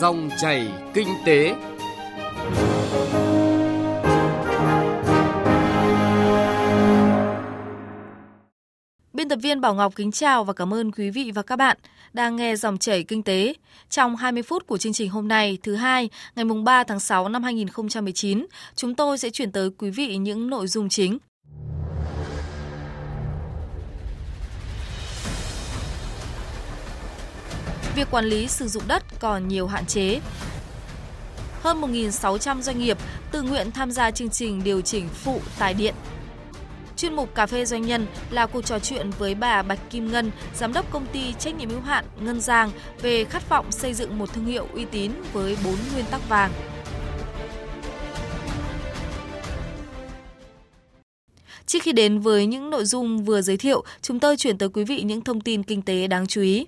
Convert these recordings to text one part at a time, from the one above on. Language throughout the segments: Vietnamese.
Dòng chảy kinh tế. Biên tập viên Bảo Ngọc kính chào và cảm ơn quý vị và các bạn đang nghe dòng chảy kinh tế. Trong 20 phút của chương trình hôm nay, thứ hai, ngày mùng 3 tháng 6 năm 2019, chúng tôi sẽ chuyển tới quý vị những nội dung chính. Việc quản lý sử dụng đất còn nhiều hạn chế. Hơn 1.600 doanh nghiệp tự nguyện tham gia chương trình điều chỉnh phụ tài điện Chuyên mục Cà phê Doanh nhân là cuộc trò chuyện với bà Bạch Kim Ngân, giám đốc công ty trách nhiệm hữu hạn Ngân Giang về khát vọng xây dựng một thương hiệu uy tín với 4 nguyên tắc vàng. Trước khi đến với những nội dung vừa giới thiệu, chúng tôi chuyển tới quý vị những thông tin kinh tế đáng chú ý.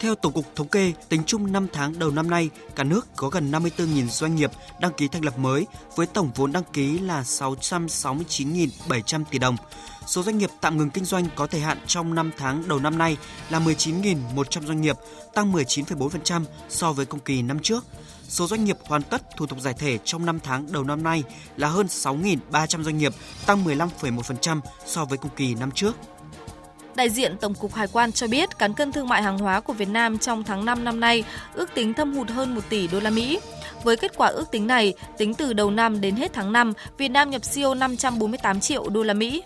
Theo Tổng cục Thống kê, tính chung 5 tháng đầu năm nay, cả nước có gần 54.000 doanh nghiệp đăng ký thành lập mới với tổng vốn đăng ký là 669.700 tỷ đồng. Số doanh nghiệp tạm ngừng kinh doanh có thời hạn trong 5 tháng đầu năm nay là 19.100 doanh nghiệp, tăng 19,4% so với cùng kỳ năm trước. Số doanh nghiệp hoàn tất thủ tục giải thể trong 5 tháng đầu năm nay là hơn 6.300 doanh nghiệp, tăng 15,1% so với cùng kỳ năm trước. Đại diện Tổng cục Hải quan cho biết cán cân thương mại hàng hóa của Việt Nam trong tháng 5 năm nay ước tính thâm hụt hơn 1 tỷ đô la Mỹ. Với kết quả ước tính này, tính từ đầu năm đến hết tháng 5, Việt Nam nhập siêu 548 triệu đô la Mỹ.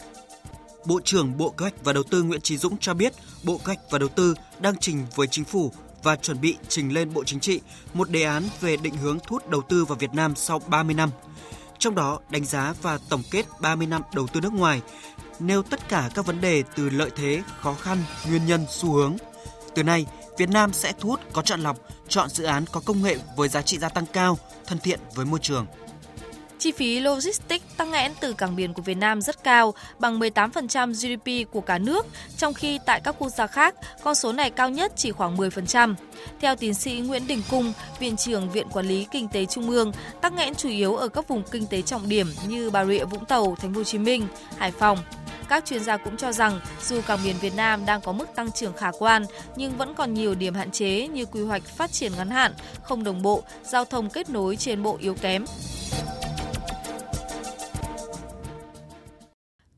Bộ trưởng Bộ Kế hoạch và Đầu tư Nguyễn Chí Dũng cho biết, Bộ Kế hoạch và Đầu tư đang trình với chính phủ và chuẩn bị trình lên Bộ Chính trị một đề án về định hướng thu hút đầu tư vào Việt Nam sau 30 năm. Trong đó, đánh giá và tổng kết 30 năm đầu tư nước ngoài, nêu tất cả các vấn đề từ lợi thế, khó khăn, nguyên nhân, xu hướng. Từ nay, Việt Nam sẽ thu hút có chọn lọc, chọn dự án có công nghệ với giá trị gia tăng cao, thân thiện với môi trường. Chi phí logistics tăng nghẽn từ cảng biển của Việt Nam rất cao, bằng 18% GDP của cả nước, trong khi tại các quốc gia khác, con số này cao nhất chỉ khoảng 10%. Theo tiến sĩ Nguyễn Đình Cung, Viện trưởng Viện Quản lý Kinh tế Trung ương, tắc nghẽn chủ yếu ở các vùng kinh tế trọng điểm như Bà Rịa Vũng Tàu, Thành phố Hồ Chí Minh, Hải Phòng, các chuyên gia cũng cho rằng dù cảng biển Việt Nam đang có mức tăng trưởng khả quan nhưng vẫn còn nhiều điểm hạn chế như quy hoạch phát triển ngắn hạn, không đồng bộ, giao thông kết nối trên bộ yếu kém.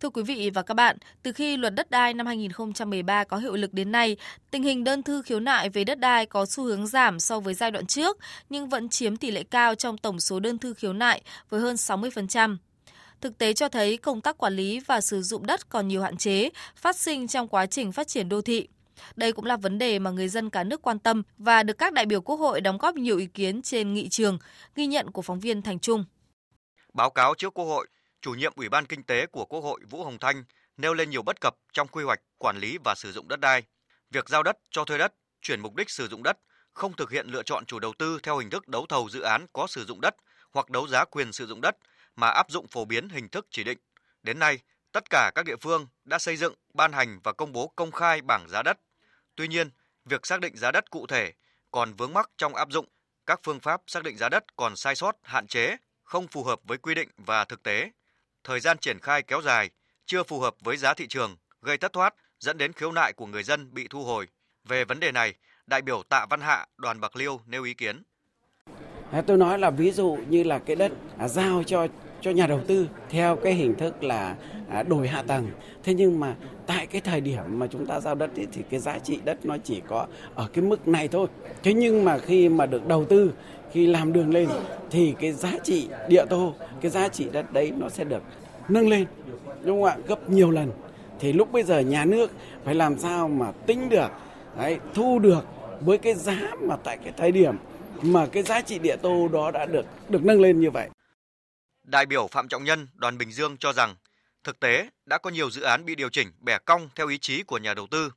Thưa quý vị và các bạn, từ khi luật đất đai năm 2013 có hiệu lực đến nay, tình hình đơn thư khiếu nại về đất đai có xu hướng giảm so với giai đoạn trước, nhưng vẫn chiếm tỷ lệ cao trong tổng số đơn thư khiếu nại với hơn 60%. Thực tế cho thấy công tác quản lý và sử dụng đất còn nhiều hạn chế phát sinh trong quá trình phát triển đô thị. Đây cũng là vấn đề mà người dân cả nước quan tâm và được các đại biểu Quốc hội đóng góp nhiều ý kiến trên nghị trường, ghi nhận của phóng viên Thành Trung. Báo cáo trước Quốc hội, chủ nhiệm Ủy ban Kinh tế của Quốc hội Vũ Hồng Thanh nêu lên nhiều bất cập trong quy hoạch, quản lý và sử dụng đất đai. Việc giao đất, cho thuê đất, chuyển mục đích sử dụng đất, không thực hiện lựa chọn chủ đầu tư theo hình thức đấu thầu dự án có sử dụng đất hoặc đấu giá quyền sử dụng đất mà áp dụng phổ biến hình thức chỉ định. Đến nay, tất cả các địa phương đã xây dựng, ban hành và công bố công khai bảng giá đất. Tuy nhiên, việc xác định giá đất cụ thể còn vướng mắc trong áp dụng, các phương pháp xác định giá đất còn sai sót, hạn chế, không phù hợp với quy định và thực tế. Thời gian triển khai kéo dài, chưa phù hợp với giá thị trường, gây thất thoát, dẫn đến khiếu nại của người dân bị thu hồi. Về vấn đề này, đại biểu Tạ Văn Hạ, đoàn Bạc Liêu nêu ý kiến. Tôi nói là ví dụ như là cái đất à, giao cho cho nhà đầu tư theo cái hình thức là à, đổi hạ tầng. Thế nhưng mà tại cái thời điểm mà chúng ta giao đất ấy, thì cái giá trị đất nó chỉ có ở cái mức này thôi. Thế nhưng mà khi mà được đầu tư, khi làm đường lên thì cái giá trị địa tô, cái giá trị đất đấy nó sẽ được nâng lên đúng không ạ gấp nhiều lần thì lúc bây giờ nhà nước phải làm sao mà tính được đấy, thu được với cái giá mà tại cái thời điểm mà cái giá trị địa tô đó đã được được nâng lên như vậy. Đại biểu Phạm Trọng Nhân, đoàn Bình Dương cho rằng thực tế đã có nhiều dự án bị điều chỉnh bẻ cong theo ý chí của nhà đầu tư.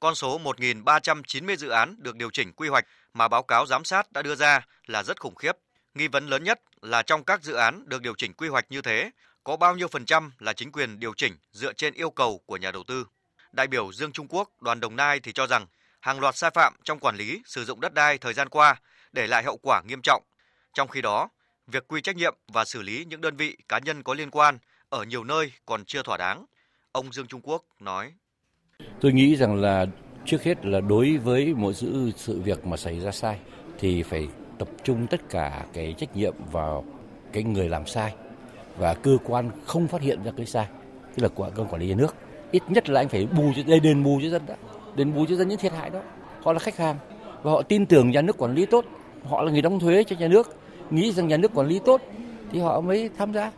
Con số 1.390 dự án được điều chỉnh quy hoạch mà báo cáo giám sát đã đưa ra là rất khủng khiếp. Nghi vấn lớn nhất là trong các dự án được điều chỉnh quy hoạch như thế, có bao nhiêu phần trăm là chính quyền điều chỉnh dựa trên yêu cầu của nhà đầu tư. Đại biểu Dương Trung Quốc, đoàn Đồng Nai thì cho rằng hàng loạt sai phạm trong quản lý sử dụng đất đai thời gian qua để lại hậu quả nghiêm trọng. Trong khi đó, việc quy trách nhiệm và xử lý những đơn vị cá nhân có liên quan ở nhiều nơi còn chưa thỏa đáng. Ông Dương Trung Quốc nói: Tôi nghĩ rằng là Trước hết là đối với mỗi sự, sự việc mà xảy ra sai thì phải tập trung tất cả cái trách nhiệm vào cái người làm sai và cơ quan không phát hiện ra cái sai, tức là cơ quan quản lý nhà nước. Ít nhất là anh phải bù cho đền bù cho dân đó, đền bù cho dân những thiệt hại đó. Họ là khách hàng và họ tin tưởng nhà nước quản lý tốt, họ là người đóng thuế cho nhà nước, nghĩ rằng nhà nước quản lý tốt thì họ mới tham gia.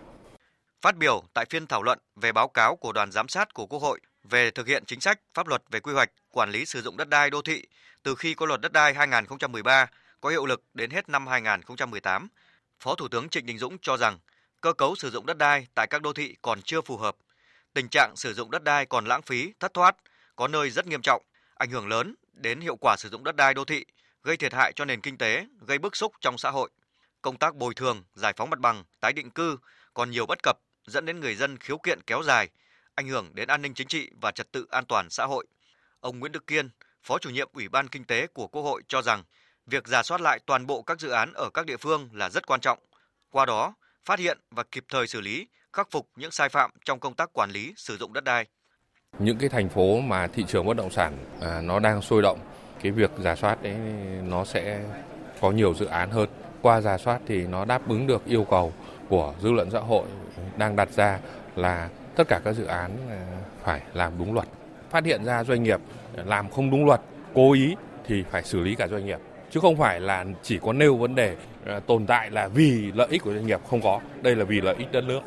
Phát biểu tại phiên thảo luận về báo cáo của đoàn giám sát của Quốc hội về thực hiện chính sách pháp luật về quy hoạch, quản lý sử dụng đất đai đô thị từ khi có luật đất đai 2013 có hiệu lực đến hết năm 2018, Phó Thủ tướng Trịnh Đình Dũng cho rằng cơ cấu sử dụng đất đai tại các đô thị còn chưa phù hợp. Tình trạng sử dụng đất đai còn lãng phí, thất thoát, có nơi rất nghiêm trọng, ảnh hưởng lớn đến hiệu quả sử dụng đất đai đô thị, gây thiệt hại cho nền kinh tế, gây bức xúc trong xã hội. Công tác bồi thường, giải phóng mặt bằng, tái định cư còn nhiều bất cập dẫn đến người dân khiếu kiện kéo dài, ảnh hưởng đến an ninh chính trị và trật tự an toàn xã hội. Ông Nguyễn Đức Kiên, Phó chủ nhiệm Ủy ban Kinh tế của Quốc hội cho rằng việc giả soát lại toàn bộ các dự án ở các địa phương là rất quan trọng. Qua đó, phát hiện và kịp thời xử lý, khắc phục những sai phạm trong công tác quản lý sử dụng đất đai. Những cái thành phố mà thị trường bất động sản à, nó đang sôi động, cái việc giả soát đấy nó sẽ có nhiều dự án hơn. Qua giả soát thì nó đáp ứng được yêu cầu của dư luận xã hội đang đặt ra là tất cả các dự án à, phải làm đúng luật. Phát hiện ra doanh nghiệp làm không đúng luật, cố ý thì phải xử lý cả doanh nghiệp chứ không phải là chỉ có nêu vấn đề à, tồn tại là vì lợi ích của doanh nghiệp không có, đây là vì lợi ích đất nước.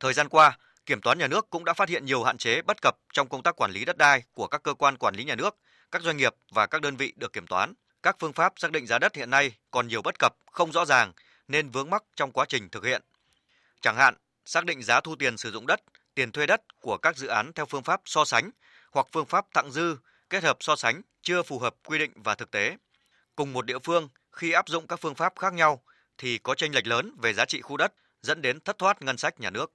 Thời gian qua, Kiểm toán nhà nước cũng đã phát hiện nhiều hạn chế bất cập trong công tác quản lý đất đai của các cơ quan quản lý nhà nước, các doanh nghiệp và các đơn vị được kiểm toán. Các phương pháp xác định giá đất hiện nay còn nhiều bất cập, không rõ ràng nên vướng mắc trong quá trình thực hiện. Chẳng hạn, xác định giá thu tiền sử dụng đất, tiền thuê đất của các dự án theo phương pháp so sánh hoặc phương pháp thặng dư kết hợp so sánh chưa phù hợp quy định và thực tế. Cùng một địa phương khi áp dụng các phương pháp khác nhau thì có chênh lệch lớn về giá trị khu đất dẫn đến thất thoát ngân sách nhà nước.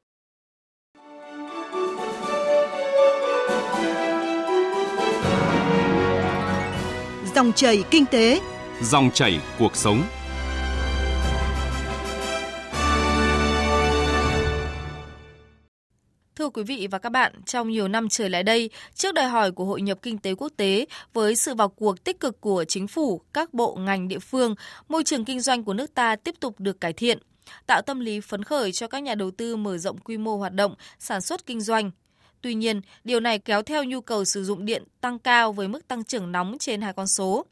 Dòng chảy kinh tế, dòng chảy cuộc sống. Thưa quý vị và các bạn, trong nhiều năm trở lại đây, trước đòi hỏi của hội nhập kinh tế quốc tế với sự vào cuộc tích cực của chính phủ, các bộ ngành địa phương, môi trường kinh doanh của nước ta tiếp tục được cải thiện, tạo tâm lý phấn khởi cho các nhà đầu tư mở rộng quy mô hoạt động, sản xuất kinh doanh. Tuy nhiên, điều này kéo theo nhu cầu sử dụng điện tăng cao với mức tăng trưởng nóng trên hai con số.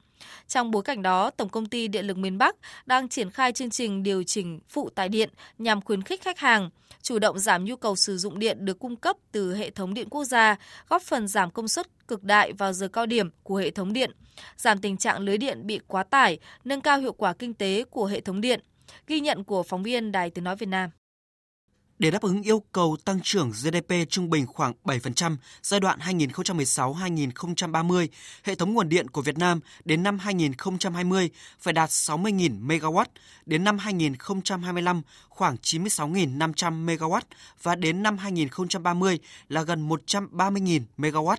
Trong bối cảnh đó, Tổng công ty Điện lực miền Bắc đang triển khai chương trình điều chỉnh phụ tải điện nhằm khuyến khích khách hàng chủ động giảm nhu cầu sử dụng điện được cung cấp từ hệ thống điện quốc gia, góp phần giảm công suất cực đại vào giờ cao điểm của hệ thống điện, giảm tình trạng lưới điện bị quá tải, nâng cao hiệu quả kinh tế của hệ thống điện. Ghi nhận của phóng viên Đài Tiếng Nói Việt Nam. Để đáp ứng yêu cầu tăng trưởng GDP trung bình khoảng 7% giai đoạn 2016-2030, hệ thống nguồn điện của Việt Nam đến năm 2020 phải đạt 60.000 MW, đến năm 2025 khoảng 96.500 MW và đến năm 2030 là gần 130.000 MW.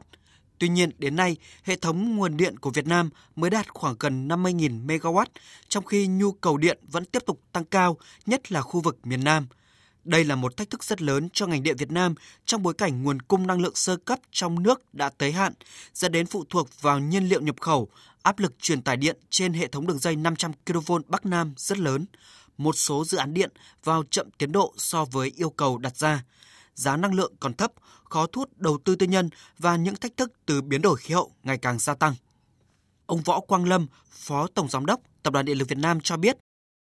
Tuy nhiên, đến nay, hệ thống nguồn điện của Việt Nam mới đạt khoảng gần 50.000 MW, trong khi nhu cầu điện vẫn tiếp tục tăng cao, nhất là khu vực miền Nam – đây là một thách thức rất lớn cho ngành điện Việt Nam trong bối cảnh nguồn cung năng lượng sơ cấp trong nước đã tới hạn, dẫn đến phụ thuộc vào nhiên liệu nhập khẩu, áp lực truyền tải điện trên hệ thống đường dây 500 kV Bắc Nam rất lớn. Một số dự án điện vào chậm tiến độ so với yêu cầu đặt ra. Giá năng lượng còn thấp, khó thu hút đầu tư tư nhân và những thách thức từ biến đổi khí hậu ngày càng gia tăng. Ông Võ Quang Lâm, Phó Tổng Giám đốc Tập đoàn Điện lực Việt Nam cho biết,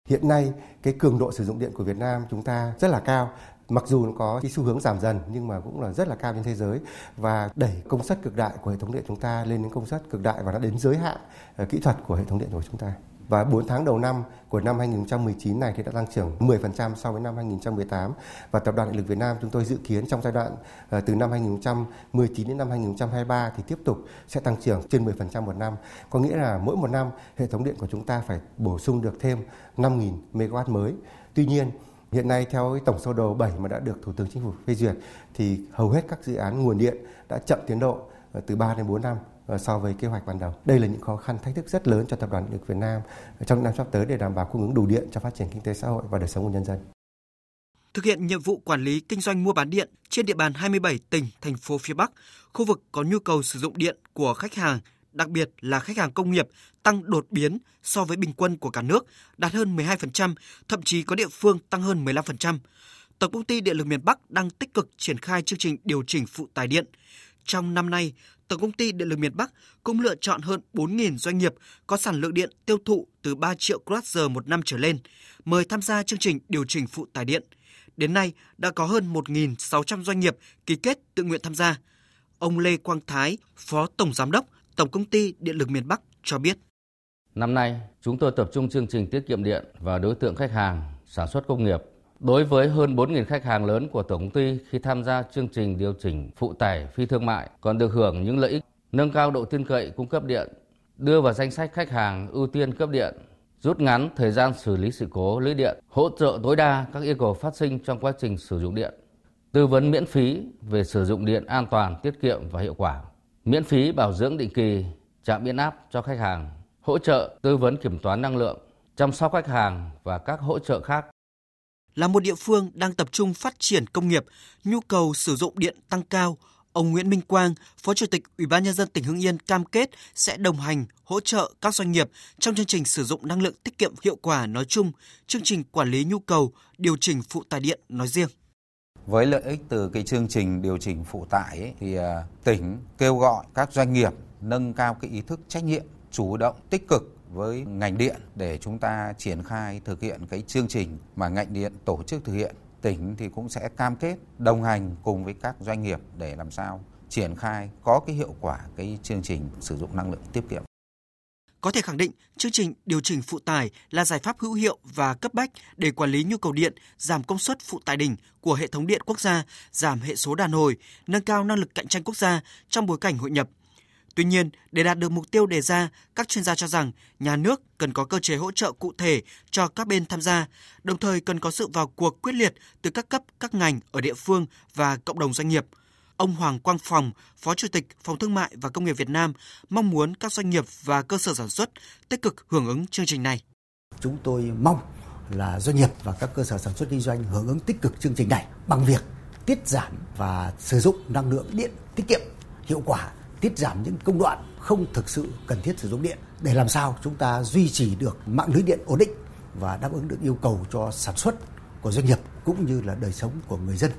Hiện nay, cái cường độ sử dụng điện của Việt Nam chúng ta rất là cao mặc dù nó có cái xu hướng giảm dần, nhưng mà cũng là rất là cao trên thế giới và đẩy công suất cực đại của hệ thống điện chúng ta lên đến công suất cực đại và nó đến giới hạn ờ, kỹ thuật của hệ thống điện của chúng ta. Và 4 tháng đầu năm của năm 2019 này thì đã tăng trưởng 10% so với năm 2018 và Tập đoàn Điện lực Việt Nam chúng tôi dự kiến trong giai đoạn ờ, từ năm 2019 đến năm 2023 thì tiếp tục sẽ tăng trưởng trên 10% một năm. Có nghĩa là mỗi một năm, hệ thống điện của chúng ta phải bổ sung được thêm 5.000 MW mới. Tuy nhiên, Hiện nay theo cái tổng sơ đồ 7 mà đã được Thủ tướng Chính phủ phê duyệt thì hầu hết các dự án nguồn điện đã chậm tiến độ ờ, từ 3 đến 4 năm Ờ, so với kế hoạch ban đầu. Đây là những khó khăn thách thức rất lớn cho Tập đoàn Điện lực Việt Nam ờ, trong năm sắp tới để đảm bảo cung ứng đủ điện cho phát triển kinh tế xã hội và đời sống của nhân dân. Thực hiện nhiệm vụ quản lý kinh doanh mua bán điện trên địa bàn 27 tỉnh, thành phố phía Bắc, khu vực có nhu cầu sử dụng điện của khách hàng đặc biệt là khách hàng công nghiệp tăng đột biến so với bình quân của cả nước, đạt hơn 12%, thậm chí có địa phương tăng hơn 15%. Tổng công ty Điện lực miền Bắc đang tích cực triển khai chương trình điều chỉnh phụ tải điện. Trong năm nay, Tổng công ty Điện lực miền Bắc cũng lựa chọn hơn 4.000 doanh nghiệp có sản lượng điện tiêu thụ từ 3 triệu kWh một năm trở lên, mời tham gia chương trình điều chỉnh phụ tải điện. Đến nay, đã có hơn 1.600 doanh nghiệp ký kết tự nguyện tham gia. Ông Lê Quang Thái, Phó Tổng Giám đốc Tổng Công ty Điện lực miền Bắc cho biết. Năm nay, chúng tôi tập trung chương trình tiết kiệm điện và đối tượng khách hàng sản xuất công nghiệp. Đối với hơn 4.000 khách hàng lớn của Tổng công ty khi tham gia chương trình điều chỉnh phụ tải phi thương mại còn được hưởng những lợi ích nâng cao độ tin cậy cung cấp điện, đưa vào danh sách khách hàng ưu tiên cấp điện, rút ngắn thời gian xử lý sự cố lưới điện, hỗ trợ tối đa các yêu cầu phát sinh trong quá trình sử dụng điện, tư vấn miễn phí về sử dụng điện an toàn, tiết kiệm và hiệu quả, miễn phí bảo dưỡng định kỳ, trạm biến áp cho khách hàng, hỗ trợ tư vấn kiểm toán năng lượng, chăm sóc khách hàng và các hỗ trợ khác. Là một địa phương đang tập trung phát triển công nghiệp, nhu cầu sử dụng điện tăng cao, ông Nguyễn Minh Quang, Phó Chủ tịch Ủy ban nhân dân tỉnh Hưng Yên cam kết sẽ đồng hành, hỗ trợ các doanh nghiệp trong chương trình sử dụng năng lượng tiết kiệm hiệu quả nói chung, chương trình quản lý nhu cầu, điều chỉnh phụ tải điện nói riêng. Với lợi ích từ cái chương trình điều chỉnh phụ tải ấy, thì à, tỉnh kêu gọi các doanh nghiệp nâng cao cái ý thức trách nhiệm, chủ động tích cực với ngành điện để chúng ta triển khai thực hiện cái chương trình mà ngành điện tổ chức thực hiện. Tỉnh thì cũng sẽ cam kết đồng hành cùng với các doanh nghiệp để làm sao triển khai có cái hiệu quả cái chương trình sử dụng năng lượng tiết kiệm. Có thể khẳng định, chương trình điều chỉnh phụ tải là giải pháp hữu hiệu và cấp bách để quản lý nhu cầu điện, giảm công suất phụ tải đỉnh của hệ thống điện quốc gia, giảm hệ số đàn hồi, nâng cao năng lực cạnh tranh quốc gia trong bối cảnh hội nhập. Tuy nhiên, để đạt được mục tiêu đề ra, các chuyên gia cho rằng nhà nước cần có cơ chế hỗ trợ cụ thể cho các bên tham gia, đồng thời cần có sự vào cuộc quyết liệt từ các cấp, các ngành ở địa phương và cộng đồng doanh nghiệp. Ông Hoàng Quang Phòng, Phó Chủ tịch Phòng Thương mại và Công nghiệp Việt Nam mong muốn các doanh nghiệp và cơ sở sản xuất tích cực hưởng ứng chương trình này. Chúng tôi mong là doanh nghiệp và các cơ sở sản xuất kinh doanh hưởng ứng tích cực chương trình này bằng việc tiết giảm và sử dụng năng lượng điện tiết kiệm hiệu quả tiết giảm những công đoạn không thực sự cần thiết sử dụng điện để làm sao chúng ta duy trì được mạng lưới điện ổn định và đáp ứng được yêu cầu cho sản xuất của doanh nghiệp cũng như là đời sống của người dân.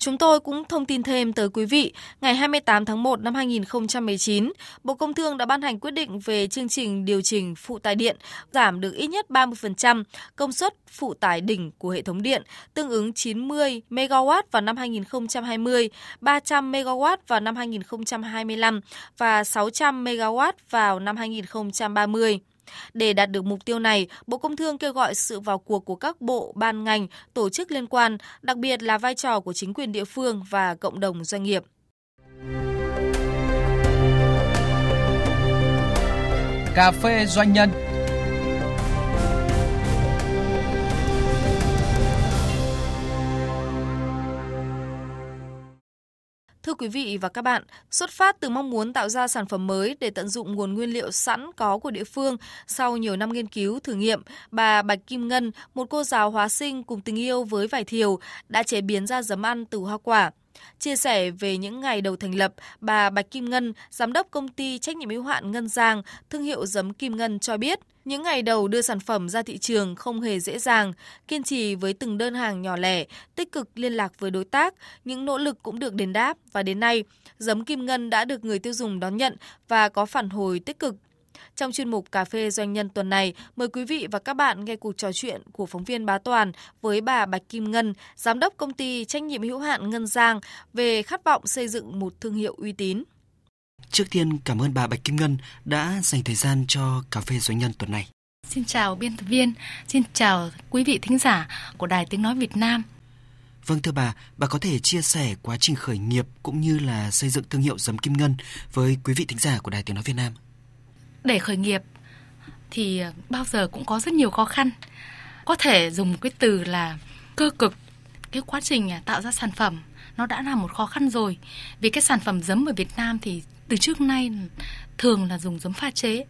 Chúng tôi cũng thông tin thêm tới quý vị, ngày 28 tháng 1 năm 2019, Bộ Công Thương đã ban hành quyết định về chương trình điều chỉnh phụ tải điện, giảm được ít nhất 30% công suất phụ tải đỉnh của hệ thống điện, tương ứng 90 MW vào năm 2020, 300 MW vào năm 2025 và 600 MW vào năm 2030. Để đạt được mục tiêu này, Bộ Công Thương kêu gọi sự vào cuộc của các bộ, ban ngành, tổ chức liên quan, đặc biệt là vai trò của chính quyền địa phương và cộng đồng doanh nghiệp. Cà phê doanh nhân Thưa quý vị và các bạn, xuất phát từ mong muốn tạo ra sản phẩm mới để tận dụng nguồn nguyên liệu sẵn có của địa phương, sau nhiều năm nghiên cứu thử nghiệm, bà Bạch Kim Ngân, một cô giáo hóa sinh cùng tình yêu với vải thiều, đã chế biến ra giấm ăn từ hoa quả. Chia sẻ về những ngày đầu thành lập, bà Bạch Kim Ngân, giám đốc công ty trách nhiệm hữu hạn Ngân Giang, thương hiệu giấm Kim Ngân cho biết, những ngày đầu đưa sản phẩm ra thị trường không hề dễ dàng, kiên trì với từng đơn hàng nhỏ lẻ, tích cực liên lạc với đối tác, những nỗ lực cũng được đền đáp và đến nay, giấm Kim Ngân đã được người tiêu dùng đón nhận và có phản hồi tích cực trong chuyên mục Cà phê Doanh nhân tuần này, mời quý vị và các bạn nghe cuộc trò chuyện của phóng viên Bá Toàn với bà Bạch Kim Ngân, Giám đốc công ty trách nhiệm hữu hạn Ngân Giang về khát vọng xây dựng một thương hiệu uy tín. Trước tiên cảm ơn bà Bạch Kim Ngân đã dành thời gian cho Cà phê Doanh nhân tuần này. Xin chào biên tập viên, xin chào quý vị thính giả của Đài Tiếng Nói Việt Nam. Vâng thưa bà, bà có thể chia sẻ quá trình khởi nghiệp cũng như là xây dựng thương hiệu giấm Kim Ngân với quý vị thính giả của Đài Tiếng Nói Việt Nam để khởi nghiệp thì bao giờ cũng có rất nhiều khó khăn. Có thể dùng cái từ là cơ cực, cái quá trình à, tạo ra sản phẩm nó đã là một khó khăn rồi. Vì cái sản phẩm giấm ở Việt Nam thì từ trước nay thường là dùng giấm pha chế.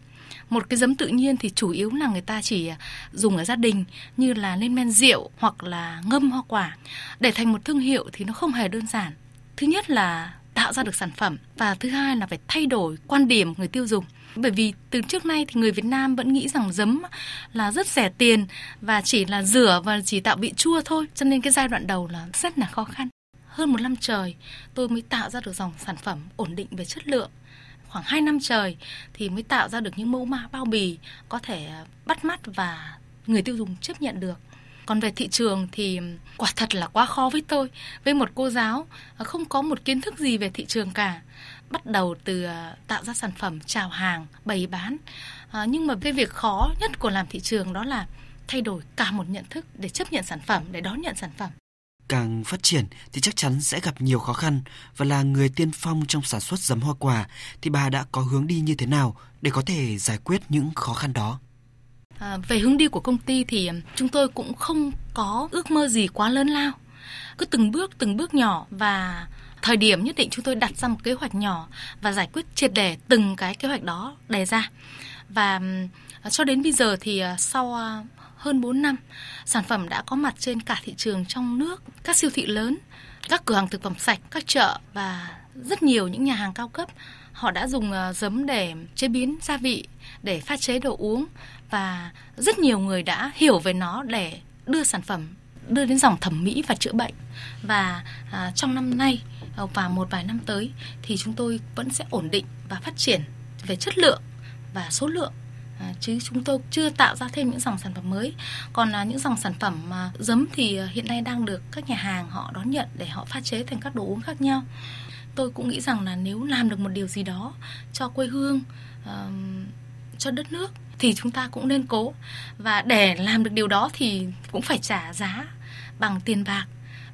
Một cái giấm tự nhiên thì chủ yếu là người ta chỉ à, dùng ở gia đình như là lên men rượu hoặc là ngâm hoa quả. Để thành một thương hiệu thì nó không hề đơn giản. Thứ nhất là tạo ra được sản phẩm và thứ hai là phải thay đổi quan điểm người tiêu dùng bởi vì từ trước nay thì người Việt Nam vẫn nghĩ rằng giấm là rất rẻ tiền và chỉ là rửa và chỉ tạo vị chua thôi cho nên cái giai đoạn đầu là rất là khó khăn hơn một năm trời tôi mới tạo ra được dòng sản phẩm ổn định về chất lượng khoảng 2 năm trời thì mới tạo ra được những mẫu mã bao bì có thể bắt mắt và người tiêu dùng chấp nhận được. Còn về thị trường thì quả thật là quá khó với tôi, với một cô giáo không có một kiến thức gì về thị trường cả. Bắt đầu từ à, tạo ra sản phẩm, chào hàng, bày bán. À, nhưng mà cái việc khó nhất của làm thị trường đó là thay đổi cả một nhận thức để chấp nhận sản phẩm, để đón nhận sản phẩm càng phát triển thì chắc chắn sẽ gặp nhiều khó khăn và là người tiên phong trong sản xuất giấm hoa quả thì bà đã có hướng đi như thế nào để có thể giải quyết những khó khăn đó? À, về hướng đi của công ty thì chúng tôi cũng không có ước mơ gì quá lớn lao. Cứ từng bước từng bước nhỏ và thời điểm nhất định chúng tôi đặt ra một kế hoạch nhỏ và giải quyết triệt để từng cái kế hoạch đó đề ra. Và à, cho đến bây giờ thì à, sau à, hơn 4 năm, sản phẩm đã có mặt trên cả thị trường trong nước, các siêu thị lớn, các cửa hàng thực phẩm sạch, các chợ và rất nhiều những nhà hàng cao cấp. Họ đã dùng giấm để chế biến gia vị, để pha chế đồ uống và rất nhiều người đã hiểu về nó để đưa sản phẩm đưa đến dòng thẩm mỹ và chữa bệnh. Và à, trong năm nay Ờ, và một vài năm tới thì chúng tôi vẫn sẽ ổn định và phát triển về chất lượng và số lượng. À, chứ chúng tôi chưa tạo ra thêm những dòng sản phẩm mới. Còn là những dòng sản phẩm mà giấm thì à, hiện nay đang được các nhà hàng họ đón nhận để họ pha chế thành các đồ uống khác nhau. Tôi cũng nghĩ rằng là nếu làm được một điều gì đó cho quê hương uh, cho đất nước thì chúng ta cũng nên cố. Và để làm được điều đó thì cũng phải trả giá bằng tiền bạc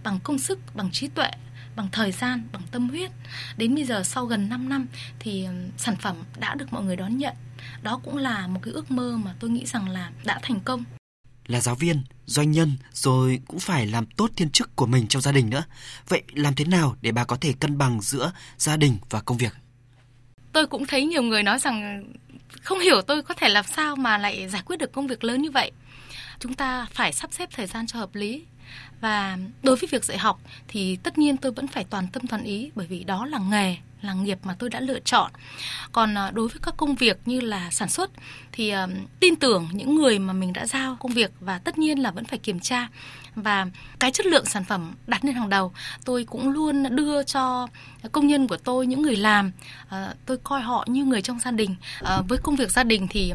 bằng công sức bằng trí tuệ bằng thời gian bằng tâm huyết đến bây giờ sau gần 5 năm thì sản phẩm đã được mọi người đón nhận đó cũng là một cái ước mơ mà tôi nghĩ rằng là đã thành công là giáo viên, doanh nhân rồi cũng phải làm tốt thiên chức của mình trong gia đình nữa. Vậy làm thế nào để bà có thể cân bằng giữa gia đình và công việc? Tôi cũng thấy nhiều người nói rằng không hiểu tôi có thể làm sao mà lại giải quyết được công việc lớn như vậy. Chúng ta phải sắp xếp thời gian cho hợp lý và đối với việc dạy học thì tất nhiên tôi vẫn phải toàn tâm toàn ý bởi vì đó là nghề là nghiệp mà tôi đã lựa chọn. Còn ờ, đối với các công việc như là sản xuất thì uh, tin tưởng những người mà mình đã giao công việc và tất nhiên là vẫn phải kiểm tra và cái chất lượng sản phẩm đặt lên hàng đầu tôi cũng luôn đưa cho công nhân của tôi những người làm uh, tôi coi họ như người trong gia đình uh, với công việc gia đình thì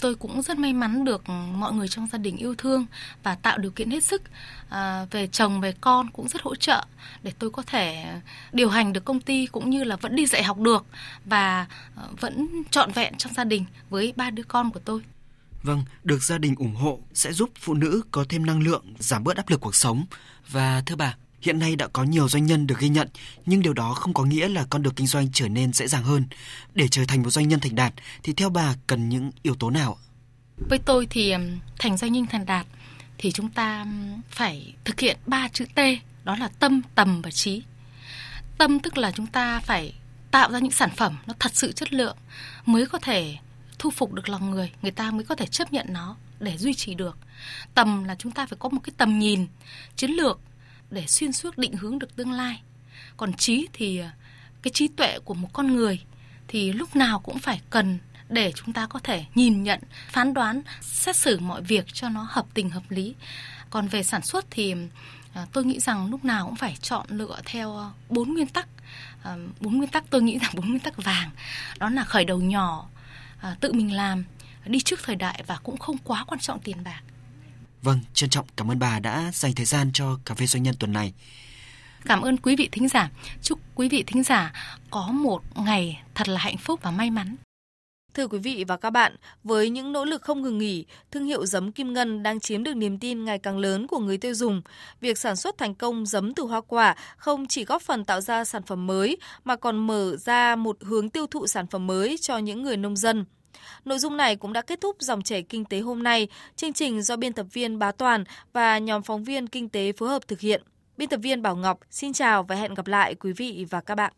tôi cũng rất may mắn được mọi người trong gia đình yêu thương và tạo điều kiện hết sức à, về chồng về con cũng rất hỗ trợ để tôi có thể điều hành được công ty cũng như là vẫn đi dạy học được và ờ, vẫn trọn vẹn trong gia đình với ba đứa con của tôi. Vâng, được gia đình ủng hộ sẽ giúp phụ nữ có thêm năng lượng, giảm bớt áp lực cuộc sống. Và thưa bà, Hiện nay đã có nhiều doanh nhân được ghi nhận, nhưng điều đó không có nghĩa là con đường kinh doanh trở nên dễ dàng hơn. Để trở thành một doanh nhân thành đạt thì theo bà cần những yếu tố nào? Với tôi thì thành doanh nhân thành đạt thì chúng ta phải thực hiện ba chữ T, đó là tâm, tầm và trí. Tâm tức là chúng ta phải tạo ra những sản phẩm nó thật sự chất lượng mới có thể thu phục được lòng người, người ta mới có thể chấp nhận nó để duy trì được. Tầm là chúng ta phải có một cái tầm nhìn chiến lược để xuyên suốt định hướng được tương lai. Còn trí thì à, cái trí tuệ của một con người thì lúc nào cũng phải cần để chúng ta có thể nhìn nhận, phán đoán, xét xử mọi việc cho nó hợp tình hợp lý. Còn về sản xuất thì à, tôi nghĩ rằng lúc nào cũng phải chọn lựa theo bốn nguyên tắc. À, bốn nguyên tắc tôi nghĩ là bốn nguyên tắc vàng. Đó là khởi đầu nhỏ tự mình làm, đi trước thời đại và cũng không quá quan trọng tiền bạc. Vâng, trân trọng cảm ơn bà đã dành thời gian cho cà phê doanh nhân tuần này. Cảm ơn quý vị thính giả. Chúc quý vị thính giả có một ngày thật là hạnh phúc và may mắn. Thưa quý vị và các bạn, với những nỗ lực không ngừng nghỉ, thương hiệu giấm Kim Ngân đang chiếm được niềm tin ngày càng lớn của người tiêu dùng. Việc sản xuất thành công giấm từ hoa quả không chỉ góp phần tạo ra sản phẩm mới mà còn mở ra một hướng tiêu thụ sản phẩm mới cho những người nông dân. Nội dung này cũng đã kết thúc dòng chảy kinh tế hôm nay. Chương trình do biên tập viên Bá Toàn và nhóm phóng viên kinh tế phối hợp thực hiện. Biên tập viên Bảo Ngọc xin chào và hẹn gặp lại quý vị và các bạn.